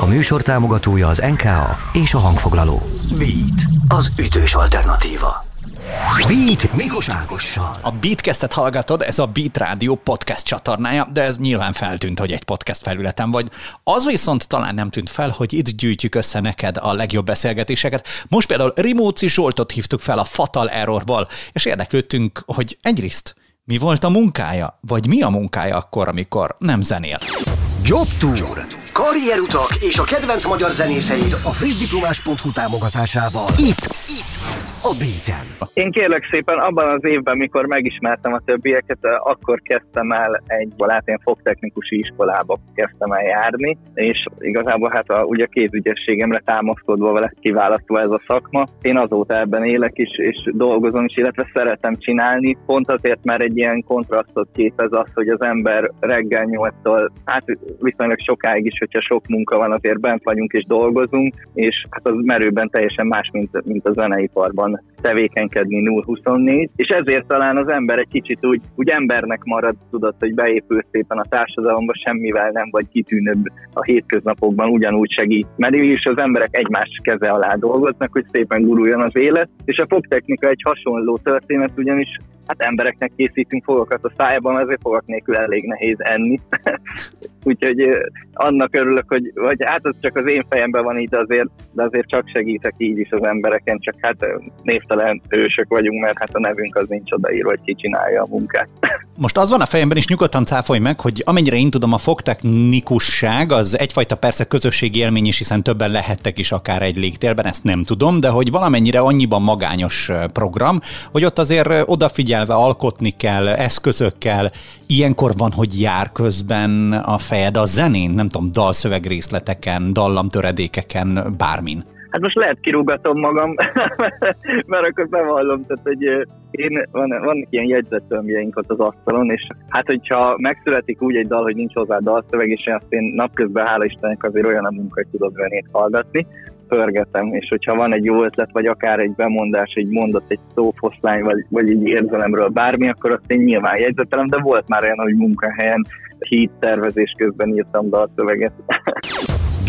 A műsor támogatója az NKA és a hangfoglaló. Beat, az ütős alternatíva. Beat Mikos Ágossal. A Beatcastet hallgatod, ez a Beat Rádió podcast csatornája, de ez nyilván feltűnt, hogy egy podcast felületen vagy. Az viszont talán nem tűnt fel, hogy itt gyűjtjük össze neked a legjobb beszélgetéseket. Most például Rimóci Zsoltot hívtuk fel a Fatal Errorból, és érdeklődtünk, hogy egyrészt mi volt a munkája, vagy mi a munkája akkor, amikor nem zenél. Job Tour. Karrierutak és a kedvenc magyar zenészeid a frissdiplomás.hu támogatásával. Itt, itt, a Béten. Én kérlek szépen abban az évben, mikor megismertem a többieket, akkor kezdtem el egy hát fogtechnikusi iskolába kezdtem el járni, és igazából hát a, ugye kézügyességemre támaszkodva lett kiválasztva ez a szakma. Én azóta ebben élek is, és dolgozom is, illetve szeretem csinálni, pont azért, mert egy ilyen kontrasztot képez az, hogy az ember reggel 8-tól, hát viszonylag sokáig is, hogyha sok munka van, azért bent vagyunk és dolgozunk, és hát az merőben teljesen más, mint, mint a zeneiparban tevékenykedni 0-24, és ezért talán az ember egy kicsit úgy, úgy embernek marad, tudod, hogy beépül szépen a társadalomba, semmivel nem vagy kitűnőbb a hétköznapokban, ugyanúgy segít, mert is az emberek egymás keze alá dolgoznak, hogy szépen guruljon az élet, és a fogtechnika egy hasonló történet, ugyanis hát embereknek készítünk fogakat a szájában, ezért fogak nélkül elég nehéz enni. Úgyhogy annak örülök, hogy vagy hát az csak az én fejemben van így, de azért, de azért csak segítek így is az embereken, csak hát névtelen ősök vagyunk, mert hát a nevünk az nincs odaírva, hogy ki csinálja a munkát. Most az van a fejemben, és nyugodtan cáfolj meg, hogy amennyire én tudom, a fogtechnikusság az egyfajta persze közösségi élmény is, hiszen többen lehettek is akár egy légtérben, ezt nem tudom, de hogy valamennyire annyiban magányos program, hogy ott azért odafigyelve alkotni kell, eszközökkel, ilyenkor van, hogy jár közben a fejed a zenén, nem tudom, dalszövegrészleteken, dallamtöredékeken, bármin. Hát most lehet kirúgatom magam, mert akkor bevallom, tehát hogy én, van, vannak ilyen jegyzettömbjeink ott az asztalon, és hát hogyha megszületik úgy egy dal, hogy nincs hozzá dalszöveg, és azt én napközben, hála Istennek azért olyan a munka, hogy tudod zenét hallgatni, pörgetem, és hogyha van egy jó ötlet, vagy akár egy bemondás, egy mondat, egy szófoszlány, vagy, vagy egy érzelemről bármi, akkor azt én nyilván jegyzetelem, de volt már olyan, hogy munkahelyen híd tervezés közben írtam dalszöveget.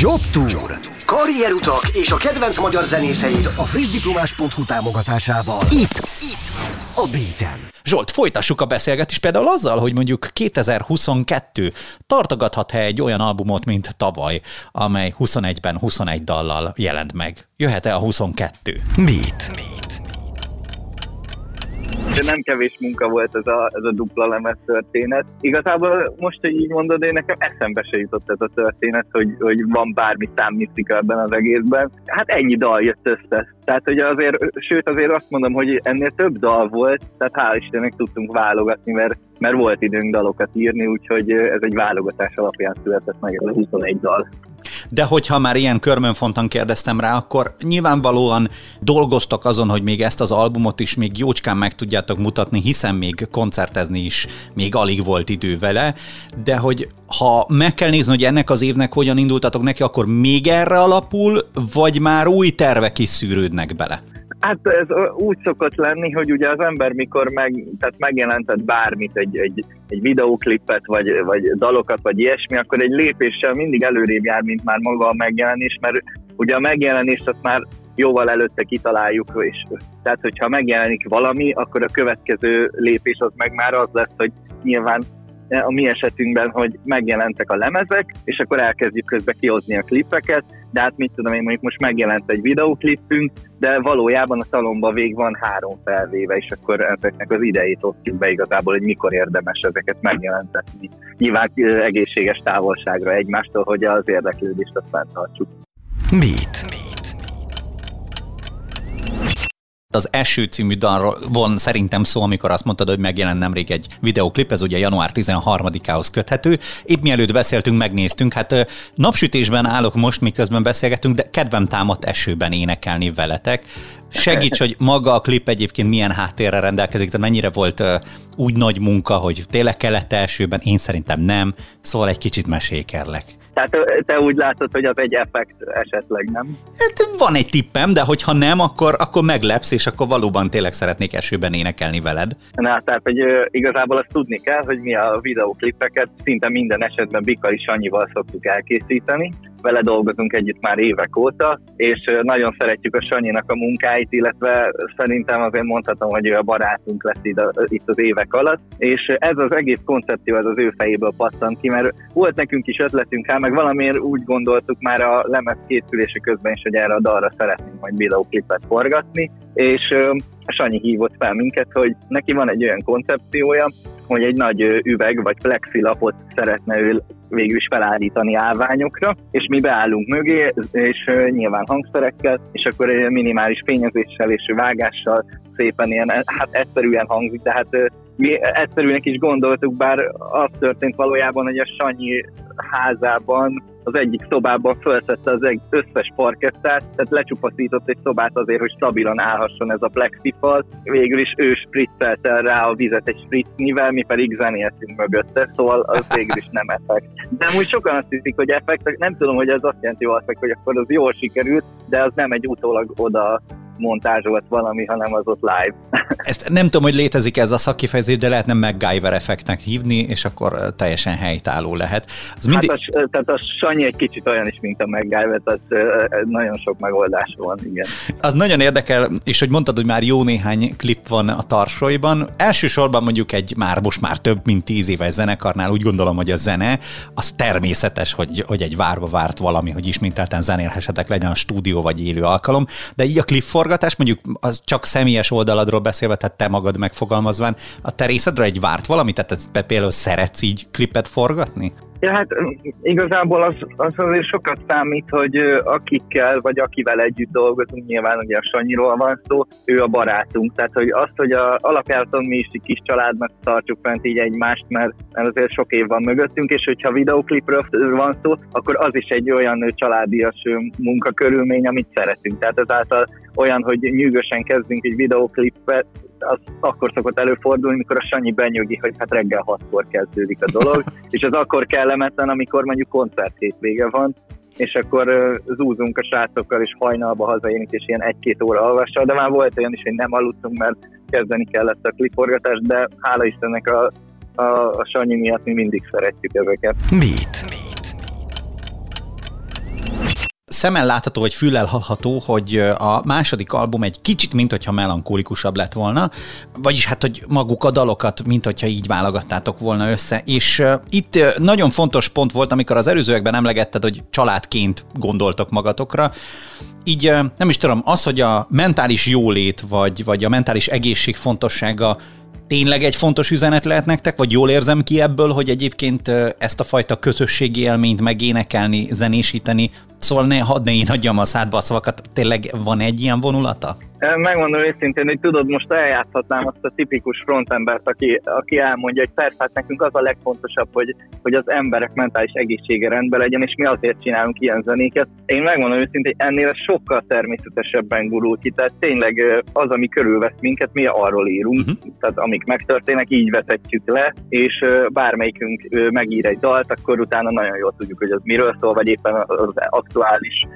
Job Tour. Karrierutak és a kedvenc magyar zenészeid a frissdiplomás.hu támogatásával. Itt, itt, a Béten. Zsolt, folytassuk a beszélgetést például azzal, hogy mondjuk 2022 tartogathat-e egy olyan albumot, mint tavaly, amely 21-ben 21 dallal jelent meg. Jöhet-e a 22? Beat. Beat. De nem kevés munka volt ez a, ez a dupla lemez történet. Igazából most, hogy így mondod, én nekem eszembe se jutott ez a történet, hogy, hogy van bármi számmisztika ebben az egészben. Hát ennyi dal jött össze. Tehát, hogy azért, sőt azért azt mondom, hogy ennél több dal volt, tehát hál' Istennek tudtunk válogatni, mert, mert volt időnk dalokat írni, úgyhogy ez egy válogatás alapján született meg ez a 21 dal. De hogyha már ilyen körmönfontan kérdeztem rá, akkor nyilvánvalóan dolgoztak azon, hogy még ezt az albumot is még jócskán meg tudjátok mutatni, hiszen még koncertezni is még alig volt idő vele, de hogy ha meg kell nézni, hogy ennek az évnek hogyan indultatok neki, akkor még erre alapul, vagy már új tervek is szűrődnek bele? Hát ez úgy szokott lenni, hogy ugye az ember mikor meg, tehát megjelentett bármit, egy, egy, egy videóklipet, vagy, vagy dalokat, vagy ilyesmi, akkor egy lépéssel mindig előrébb jár, mint már maga a megjelenés, mert ugye a megjelenést azt már jóval előtte kitaláljuk, és tehát hogyha megjelenik valami, akkor a következő lépés az meg már az lesz, hogy nyilván a mi esetünkben, hogy megjelentek a lemezek, és akkor elkezdjük közben kihozni a klipeket, de hát mit tudom én, mondjuk most megjelent egy videóklipünk, de valójában a szalomba vég van három felvéve, és akkor ezeknek az idejét osztjuk be igazából, hogy mikor érdemes ezeket megjelentetni. Nyilván egészséges távolságra egymástól, hogy az érdeklődést azt fenntartsuk. Beat. Az Eső című dalról von szerintem szó, amikor azt mondtad, hogy megjelent nemrég egy videoklip, ez ugye január 13-ához köthető. Épp mielőtt beszéltünk, megnéztünk, hát napsütésben állok most, miközben beszélgetünk, de kedvem támadt esőben énekelni veletek. Segíts, hogy maga a klip egyébként milyen háttérre rendelkezik, tehát mennyire volt úgy nagy munka, hogy tényleg kellett esőben, én szerintem nem, szóval egy kicsit mesékerlek. Tehát te úgy látod, hogy az egy effekt esetleg, nem? Hát van egy tippem, de hogyha nem, akkor, akkor meglepsz, és akkor valóban tényleg szeretnék esőben énekelni veled. Na, tehát, hogy igazából azt tudni kell, hogy mi a videóklipeket szinte minden esetben Bika is annyival szoktuk elkészíteni, vele dolgozunk együtt már évek óta, és nagyon szeretjük a Sanyinak a munkáit, illetve szerintem azért mondhatom, hogy ő a barátunk lesz itt az évek alatt, és ez az egész koncepció ez az ő fejéből pattant ki, mert volt nekünk is ötletünk hát meg valamiért úgy gondoltuk már a lemez készülése közben is, hogy erre a dalra szeretnénk majd videóklipet forgatni, és Sanyi hívott fel minket, hogy neki van egy olyan koncepciója, hogy egy nagy üveg vagy plexilapot szeretne ő végül is felállítani állványokra, és mi beállunk mögé, és nyilván hangszerekkel, és akkor minimális fényezéssel és vágással szépen ilyen, hát egyszerűen hangzik, tehát mi egyszerűnek is gondoltuk, bár az történt valójában, hogy a Sanyi házában az egyik szobában felszette az összes parkettát, tehát lecsupaszított egy szobát azért, hogy stabilan állhasson ez a plexifal. Végül is ő spriccelte rá a vizet egy spritznivel, mi pedig zenéltünk mögötte, szóval az végül is nem effekt. De úgy sokan azt hiszik, hogy effekt, nem tudom, hogy ez azt jelenti, hogy akkor az jól sikerült, de az nem egy utólag oda montázsolt valami, hanem az ott live. Ezt nem tudom, hogy létezik ez a szakkifejezés, de lehetne MacGyver effektnek hívni, és akkor teljesen helytálló lehet. Az mindig... hát a, tehát a Sanyi egy kicsit olyan is, mint a MacGyver, tehát nagyon sok megoldás van, igen. Az nagyon érdekel, és hogy mondtad, hogy már jó néhány klip van a tarsolyban. Elsősorban mondjuk egy már most már több mint tíz éves zenekarnál úgy gondolom, hogy a zene az természetes, hogy, hogy egy várva várt valami, hogy ismételten zenélhessetek, legyen a stúdió vagy élő alkalom, de így a klipforgatás forgatás, mondjuk az csak személyes oldaladról beszélve, tehát te magad megfogalmazván, a te részedre egy várt valami, tehát te például szeretsz így klipet forgatni? Ja, hát igazából az, az azért sokat számít, hogy akikkel vagy akivel együtt dolgozunk, nyilván ugye a Sanyiról van szó, ő a barátunk. Tehát, hogy azt, hogy a, alapjáraton mi is egy kis családnak tartjuk fent így egymást, mert, mert azért sok év van mögöttünk, és hogyha videoklipről van szó, akkor az is egy olyan családias munkakörülmény, amit szeretünk. Tehát ezáltal olyan, hogy nyűgösen kezdünk egy videoklipet, az akkor szokott előfordulni, mikor a Sanyi benyugi, hogy hát reggel hatkor kezdődik a dolog, és az akkor kellemetlen, amikor mondjuk koncert vége van, és akkor zúzunk a srácokkal, és hajnalba hazaérünk, és ilyen egy-két óra alvassal, de már volt olyan is, hogy nem aludtunk, mert kezdeni kellett a kliporgatást, de hála Istennek a, a, a Sanyi miatt mi mindig szeretjük ezeket. Mit? Szemmel látható, vagy füllel hallható, hogy a második album egy kicsit, mint hogyha melankólikusabb lett volna, vagyis hát, hogy maguk a dalokat, mint hogyha így válogattátok volna össze. És itt nagyon fontos pont volt, amikor az előzőekben emlegetted, hogy családként gondoltok magatokra. Így nem is tudom, az, hogy a mentális jólét, vagy, vagy a mentális egészség fontossága tényleg egy fontos üzenet lehet nektek, vagy jól érzem ki ebből, hogy egyébként ezt a fajta közösségi élményt megénekelni, zenésíteni, szóval ne hadd ne én adjam a szádba a szavakat, tényleg van egy ilyen vonulata? Megmondom őszintén, hogy tudod, most eljátszhatnám azt a tipikus frontembert, aki, aki elmondja, hogy persze, hát nekünk az a legfontosabb, hogy, hogy az emberek mentális egészsége rendben legyen, és mi azért csinálunk ilyen zenéket. Én megmondom őszintén, hogy ennél sokkal természetesebben gurul ki, tehát tényleg az, ami körülvesz minket, mi arról írunk, uh-huh. tehát amik megtörténnek, így vetetjük le, és bármelyikünk megír egy dalt, akkor utána nagyon jól tudjuk, hogy az miről szól, vagy éppen az aktuális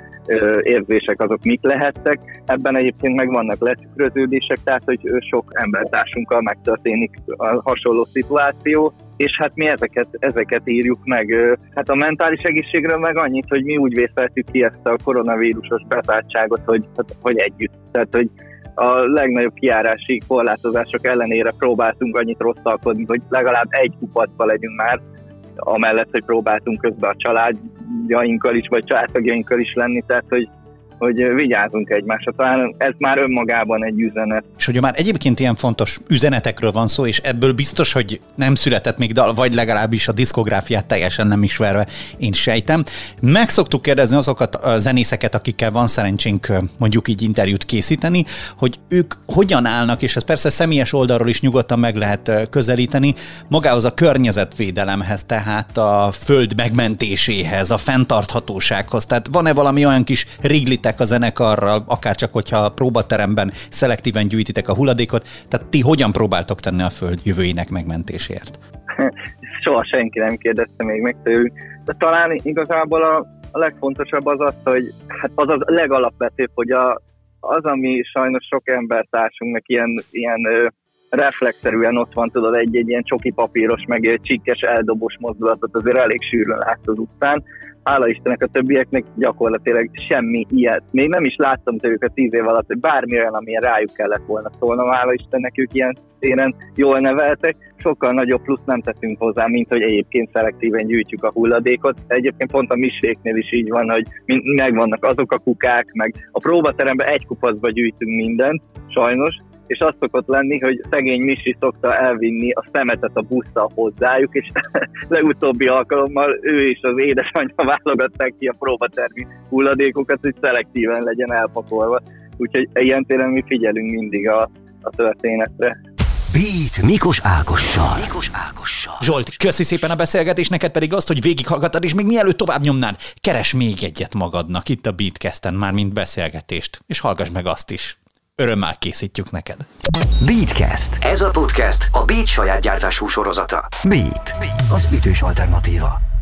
érzések azok mik lehettek. Ebben egyébként meg vannak letükröződések, tehát hogy sok embertársunkkal megtörténik a hasonló szituáció, és hát mi ezeket, ezeket írjuk meg. Hát a mentális egészségről meg annyit, hogy mi úgy vészeltük ki ezt a koronavírusos bezártságot, hogy, hát, hogy együtt. Tehát, hogy a legnagyobb kiárási korlátozások ellenére próbáltunk annyit rosszalkodni, hogy legalább egy kupacba legyünk már, amellett, hogy próbáltunk közben a családjainkkal is, vagy családtagjainkkal is lenni, tehát hogy hogy vigyázzunk egymásra. Talán ez már önmagában egy üzenet. És hogy már egyébként ilyen fontos üzenetekről van szó, és ebből biztos, hogy nem született még dal, vagy legalábbis a diszkográfiát teljesen nem ismerve, én sejtem. Meg szoktuk kérdezni azokat a zenészeket, akikkel van szerencsénk mondjuk így interjút készíteni, hogy ők hogyan állnak, és ez persze személyes oldalról is nyugodtan meg lehet közelíteni, magához a környezetvédelemhez, tehát a föld megmentéséhez, a fenntarthatósághoz. Tehát van-e valami olyan kis riglit gyűjtitek a zenekarral, akár csak hogyha a próbateremben szelektíven gyűjtitek a hulladékot, tehát ti hogyan próbáltok tenni a föld jövőinek megmentéséért? Soha senki nem kérdezte még meg tőlük, de talán igazából a, a legfontosabb az az, hogy hát az a legalapvetőbb, hogy a, az, ami sajnos sok embertársunknak ilyen, ilyen reflexzerűen ott van, tudod, egy-egy ilyen csoki papíros, meg egy csikkes eldobós mozdulatot azért elég sűrűn látsz az utcán. Hála Istennek a többieknek gyakorlatilag semmi ilyet. Még nem is láttam tőlük a tíz év alatt, hogy bármi olyan, amilyen rájuk kellett volna szólnom, hála Istennek ők ilyen téren jól neveltek. Sokkal nagyobb plusz nem teszünk hozzá, mint hogy egyébként szelektíven gyűjtjük a hulladékot. Egyébként pont a miséknél is így van, hogy megvannak azok a kukák, meg a próbateremben egy kupacba gyűjtünk mindent, sajnos, és az szokott lenni, hogy szegény Misi szokta elvinni a szemetet a busszal hozzájuk, és legutóbbi alkalommal ő és az édesanyja válogatták ki a próbatermi hulladékokat, hogy szelektíven legyen elpakolva. Úgyhogy ilyen téren mi figyelünk mindig a, a történetre. Beat Mikos Ákossal. Mikos Ákossal. Zsolt, köszi szépen a beszélgetést, neked pedig azt, hogy végighallgattad, és még mielőtt tovább nyomnád, keres még egyet magadnak itt a Beatcasten, már mint beszélgetést, és hallgass meg azt is. Örömmel készítjük neked. Beatcast. Ez a podcast a Beat saját gyártású sorozata. Beat. Az ütős alternatíva.